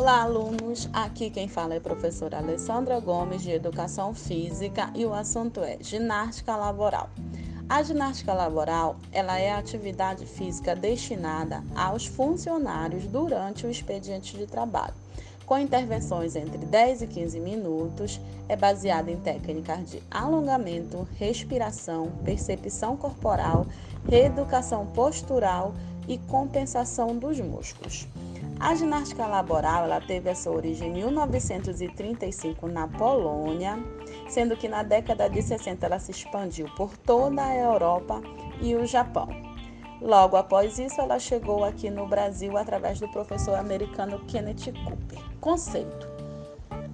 Olá, alunos! Aqui quem fala é a professora Alessandra Gomes, de Educação Física, e o assunto é ginástica laboral. A ginástica laboral ela é a atividade física destinada aos funcionários durante o expediente de trabalho, com intervenções entre 10 e 15 minutos, é baseada em técnicas de alongamento, respiração, percepção corporal, reeducação postural e compensação dos músculos. A ginástica laboral ela teve a sua origem em 1935 na Polônia, sendo que na década de 60 ela se expandiu por toda a Europa e o Japão. Logo após isso, ela chegou aqui no Brasil através do professor americano Kenneth Cooper. Conceito: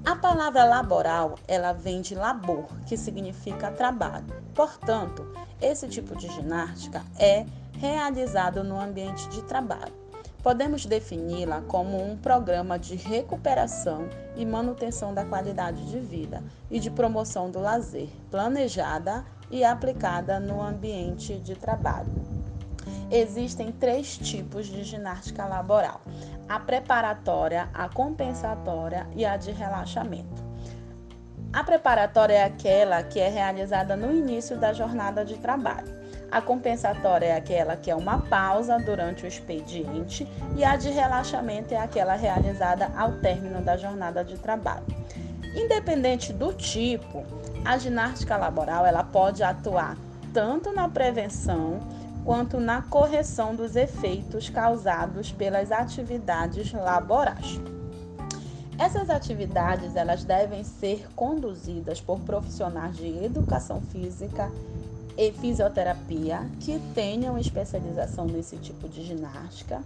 a palavra laboral, ela vem de labor, que significa trabalho. Portanto, esse tipo de ginástica é realizado no ambiente de trabalho. Podemos defini-la como um programa de recuperação e manutenção da qualidade de vida e de promoção do lazer, planejada e aplicada no ambiente de trabalho. Existem três tipos de ginástica laboral: a preparatória, a compensatória e a de relaxamento. A preparatória é aquela que é realizada no início da jornada de trabalho. A compensatória é aquela que é uma pausa durante o expediente e a de relaxamento é aquela realizada ao término da jornada de trabalho. Independente do tipo, a ginástica laboral ela pode atuar tanto na prevenção quanto na correção dos efeitos causados pelas atividades laborais. Essas atividades elas devem ser conduzidas por profissionais de educação física e fisioterapia que tenham especialização nesse tipo de ginástica.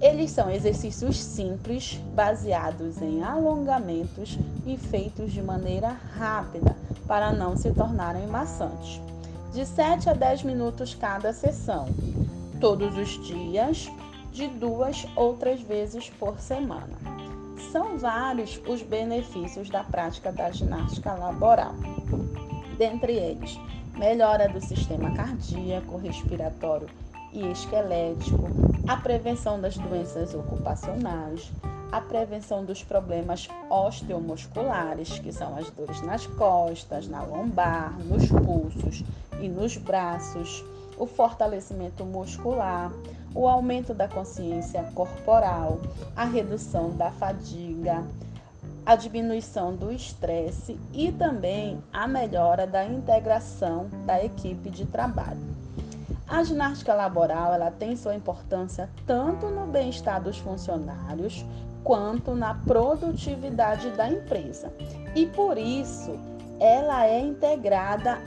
Eles são exercícios simples, baseados em alongamentos e feitos de maneira rápida para não se tornarem maçantes. De 7 a 10 minutos cada sessão, todos os dias, de duas ou três vezes por semana. São vários os benefícios da prática da ginástica laboral. Dentre eles, melhora do sistema cardíaco, respiratório e esquelético, a prevenção das doenças ocupacionais, a prevenção dos problemas osteomusculares, que são as dores nas costas, na lombar, nos pulsos e nos braços, o fortalecimento muscular, o aumento da consciência corporal, a redução da fadiga, a diminuição do estresse e também a melhora da integração da equipe de trabalho. A ginástica laboral ela tem sua importância tanto no bem-estar dos funcionários quanto na produtividade da empresa. E por isso, ela é integrada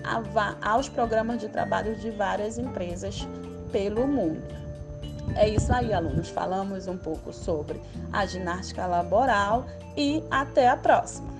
aos programas de trabalho de várias empresas pelo mundo. É isso aí, alunos. Falamos um pouco sobre a ginástica laboral e até a próxima.